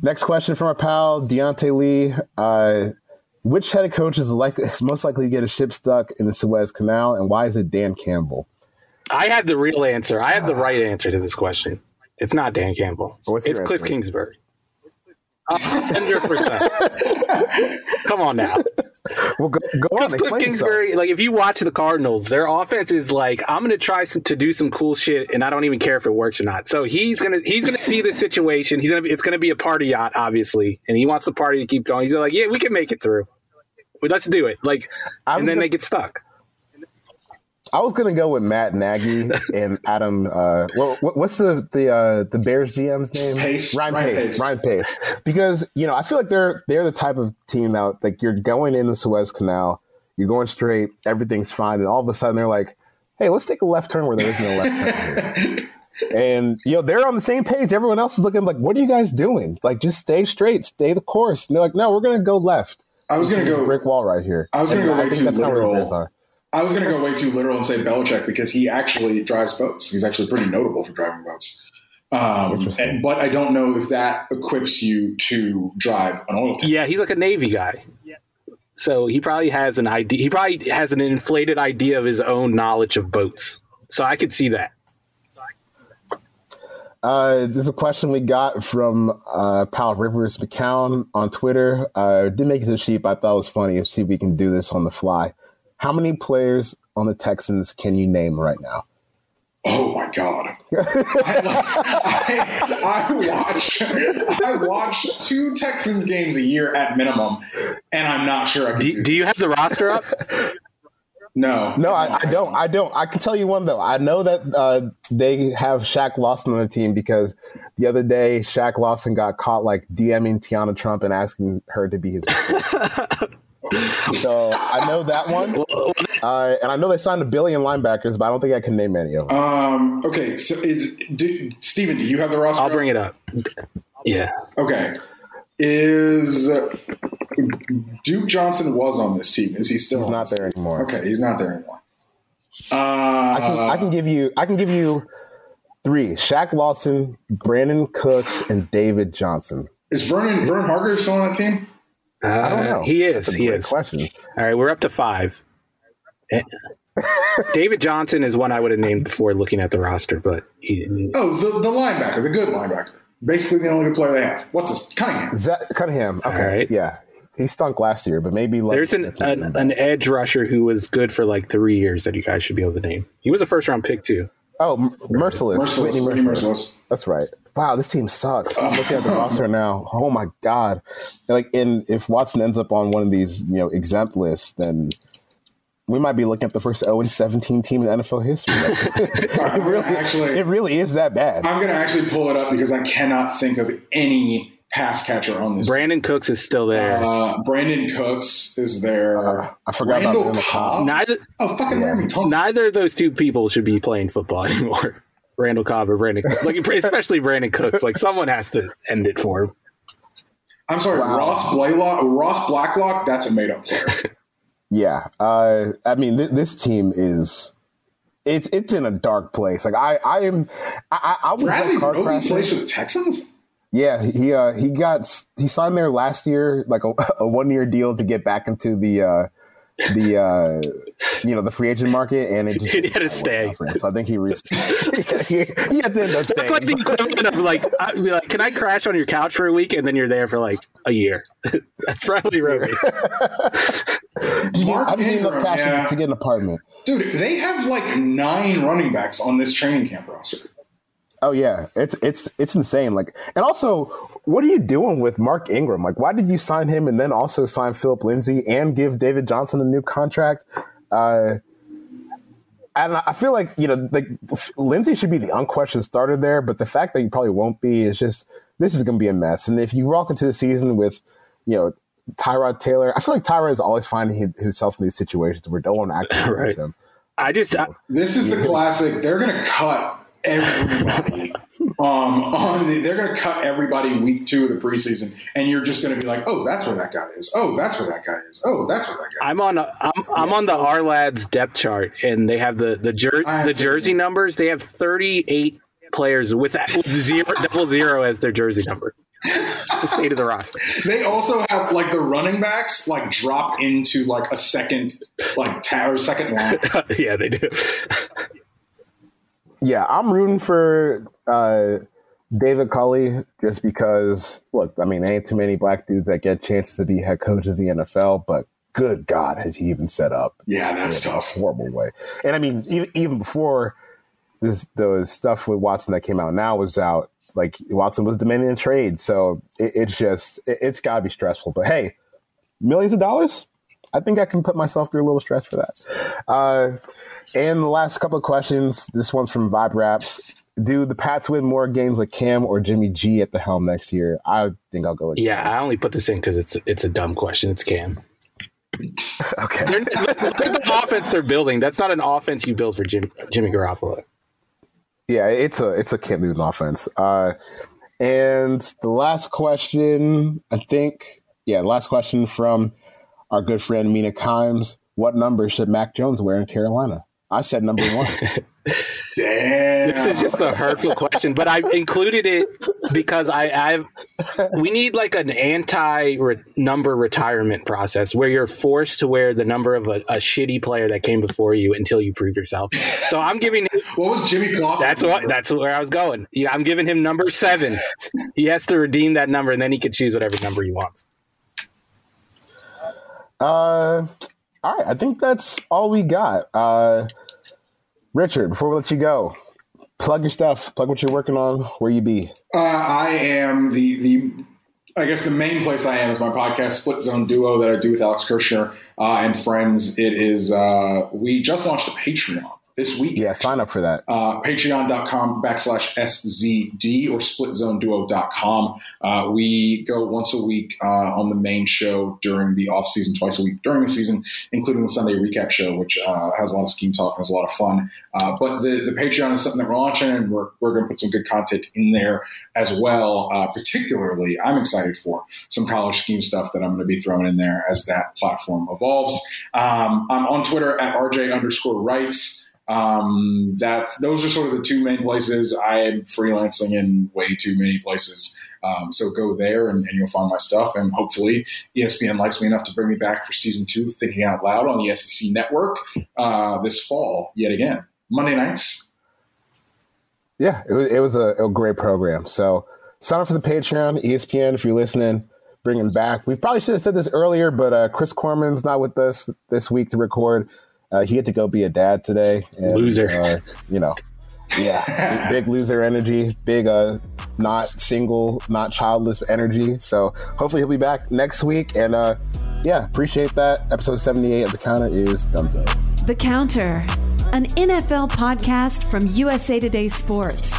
next question from our pal Deontay Lee. Uh, which head coach is, like, is most likely to get a ship stuck in the Suez Canal, and why is it Dan Campbell? I have the real answer. I have the right answer to this question. It's not Dan Campbell. What's it's Cliff answer? Kingsbury. Hundred percent. Come on now. Well, go, go on. Cliff. Kingsbury, like if you watch the Cardinals, their offense is like, I'm going to try some, to do some cool shit, and I don't even care if it works or not. So he's gonna he's gonna see the situation. He's gonna be, it's gonna be a party yacht, obviously, and he wants the party to keep going. He's like, yeah, we can make it through. Let's do it. Like, I'm and then gonna- they get stuck. I was gonna go with Matt Nagy and Adam. Uh, well, what's the the uh, the Bears GM's name? Pace. Ryan, Ryan Pace. Pace. Ryan Pace. Because you know, I feel like they're they're the type of team that like you're going in the Suez Canal, you're going straight, everything's fine, and all of a sudden they're like, "Hey, let's take a left turn where there is no left turn." And you know they're on the same page. Everyone else is looking like, "What are you guys doing? Like, just stay straight, stay the course." And they're like, "No, we're gonna go left." I was going to go. brick wall right here. I was gonna And go way think too that's kinda where the literal. Bears are. I was going to go way too literal and say Belichick because he actually drives boats. He's actually pretty notable for driving boats. Um, and, but I don't know if that equips you to drive an oil tank. Yeah, he's like a Navy guy. Yeah. So he probably has an idea. He probably has an inflated idea of his own knowledge of boats. So I could see that. Uh, there's a question we got from uh, Pal Rivers McCown on Twitter. Uh, didn't make it to the sheep. I thought it was funny. Let's see if we can do this on the fly. How many players on the Texans can you name right now? Oh my god! I, I, I watch I watch two Texans games a year at minimum, and I'm not sure I can. Do, do, do you have the roster up? no, No, I, I don't. I don't. I can tell you one though. I know that uh, they have Shaq Lawson on the team because the other day Shaq Lawson got caught like DMing Tiana Trump and asking her to be his. so I know that one, uh, and I know they signed a billion linebackers, but I don't think I can name any of them. Um. Okay. So, is do, Steven, Do you have the roster? I'll bring it up. Yeah. Okay. Is uh, Duke Johnson was on this team? Is he still? He's on not this there team? anymore. Okay, he's not there anymore. Uh, I can I can give you I can give you three: Shaq Lawson, Brandin Cooks, and David Johnson. is Vernon Vernon Hargrave still on that team? Uh, I don't know. He is. That's a He great is. question. All right, we're up to five. David Johnson is one I would have named before looking at the roster, but he didn't. Oh, the the linebacker, the good linebacker. Basically, the only good player they have. What's his Cunningham? Zach Cunningham. Okay, right. yeah, he stunk last year, but maybe like, There's an, an an edge rusher who was good for like three years that you guys should be able to name. He was a first round pick too. oh M- Mercilus, Mercilus, Whitney Whitney Mercilus. Mercilus. That's right. Wow, this team sucks. I'm looking at the roster now. Oh my god! Like, and if Watson ends up on one of these, you know, exempt lists, then we might be looking at the first 0 and 17 team in NFL history. it, really, actually- it really is that bad. I'm going to actually pull it up because I cannot think of any pass catcher on this. Brandin Cooks is still there. Uh, Brandin Cooks is there. Uh, I forgot Randall about Randall Cobb. neither Oh, fucking Laremy Tunsil. neither of those two people should be playing football anymore. Randall Cobb or Brandin Cooks. Like especially Brandin Cooks. Like someone has to end it for him. I'm sorry, Wow. Ross Blaylock, Ross Blacklock. That's a made up player. Yeah, uh, I mean th- this team is it's it's in a dark place. Like I I am I I, I was Bradley like car Roby crashing. plays for the Texans. Yeah, he uh, he got he signed there last year, like a, a one year deal to get back into the uh, the uh, you know the free agent market, and it just He had to didn't stay. work out. So I think he re- he, he had to end up That's like the equivalent of like, I'd be like, can I crash on your couch for a week and then you're there for like a year? That's probably Roby. You need- Mark I just need enough Ingram, cash yeah. to get an apartment. Dude, they have like nine running backs on this training camp roster. Oh yeah, it's it's it's insane. Like, and also, what are you doing with Mark Ingram? Like, why did you sign him and then also sign Phillip Lindsay and give David Johnson a new contract? Uh, and I feel like you know, like Lindsay should be the unquestioned starter there, but the fact that you probably won't be is just this is going to be a mess. And if you walk into the season with, you know. Tyrod Taylor. I feel like Tyrod is always finding himself in these situations where no one actually Right. wants him. I just, I, This is the classic. They're going to cut everybody. um, on the, they're going to cut everybody week two of the preseason, and you're just going to be like, "Oh, that's where that guy is. Oh, that's where that guy is. Oh, that's where that guy." Is. I'm on, a, I'm, I'm on the Ourlads depth chart and they have the, the, jer- the jersey numbers. They have 38 players with, with zero, double zero as their jersey number. the state of the roster. They also have like the running backs like drop into like a second like tower second line. yeah, they do. Yeah, I'm rooting for uh, David Culley just because, look, I mean, there ain't too many black dudes that get chances to be head coaches in the NFL, but good God, has he even set up Yeah, that's in a tough. horrible way. And I mean, even, even before this, the stuff with Watson that came out now was out, like Watson was demanding a trade. So it, it's just, it, it's got to be stressful. But hey, millions of dollars? I think I can put myself through a little stress for that. Uh, and the last couple of questions. This one's from Vibe Raps. Do the Pats win more games with Cam or Jimmy G at the helm next year? I think I'll go with Yeah, I only put this in because it's it's a dumb question. It's Cam. Okay. They're, look at the offense they're building. That's not an offense you build for Jim, Jimmy Garoppolo. Yeah, it's a it's a Cam Newton offense. Uh, and the last question, I think, yeah, the last question from our good friend Mina Kimes. What number should Mac Jones wear in Carolina? I said number one. Damn. This is just a hurtful question, but I included it because I, I've we need like an anti number retirement process where you're forced to wear the number of a, a shitty player that came before you until you prove yourself. So I'm giving him, what was Jimmy Clausen? that's what that's where I was going. Yeah, I'm giving him number seven. He has to redeem that number, and then he can choose whatever number he wants. Uh, all right, I think that's all we got. Uh, Richard, before we let you go, plug your stuff, plug what you're working on, where you be. Uh, I am the the. I guess the main place I am is my podcast, Split Zone Duo, that I do with Alex Kirshner uh, and friends. It is uh, we just launched a Patreon this week. Yeah, sign up for that. uh, patreon.com backslash SZD or splitzoneduo.com. Uh, we go once a week uh, on the main show during the off season, twice a week during the season, including the Sunday recap show, which uh, has a lot of scheme talk and is a lot of fun. Uh, but the, the Patreon is something that we're launching, and we're, we're going to put some good content in there as well. Uh, particularly, I'm excited for some college scheme stuff that I'm going to be throwing in there as that platform evolves. Um, I'm on Twitter at RJ underscore rights um, that those are sort of the two main places. I am freelancing in way too many places. Um, so go there and, and you'll find my stuff. And hopefully ESPN likes me enough to bring me back for season two, of Thinking Out Loud on the SEC network uh, this fall yet again. Monday nights. Yeah, it was it was a, a great program. So sign up for the Patreon, ESPN, if you're listening. Bring him back. We probably should have said this earlier, but uh, Chris Korman's not with us this week to record. Uh, he had to go be a dad today. And, Loser. Uh, you know, yeah, big loser energy, big uh, not single, not childless energy. So hopefully he'll be back next week. And uh, yeah, appreciate that. Episode 78 of The Counter is done so. The Counter, an NFL podcast from USA Today Sports.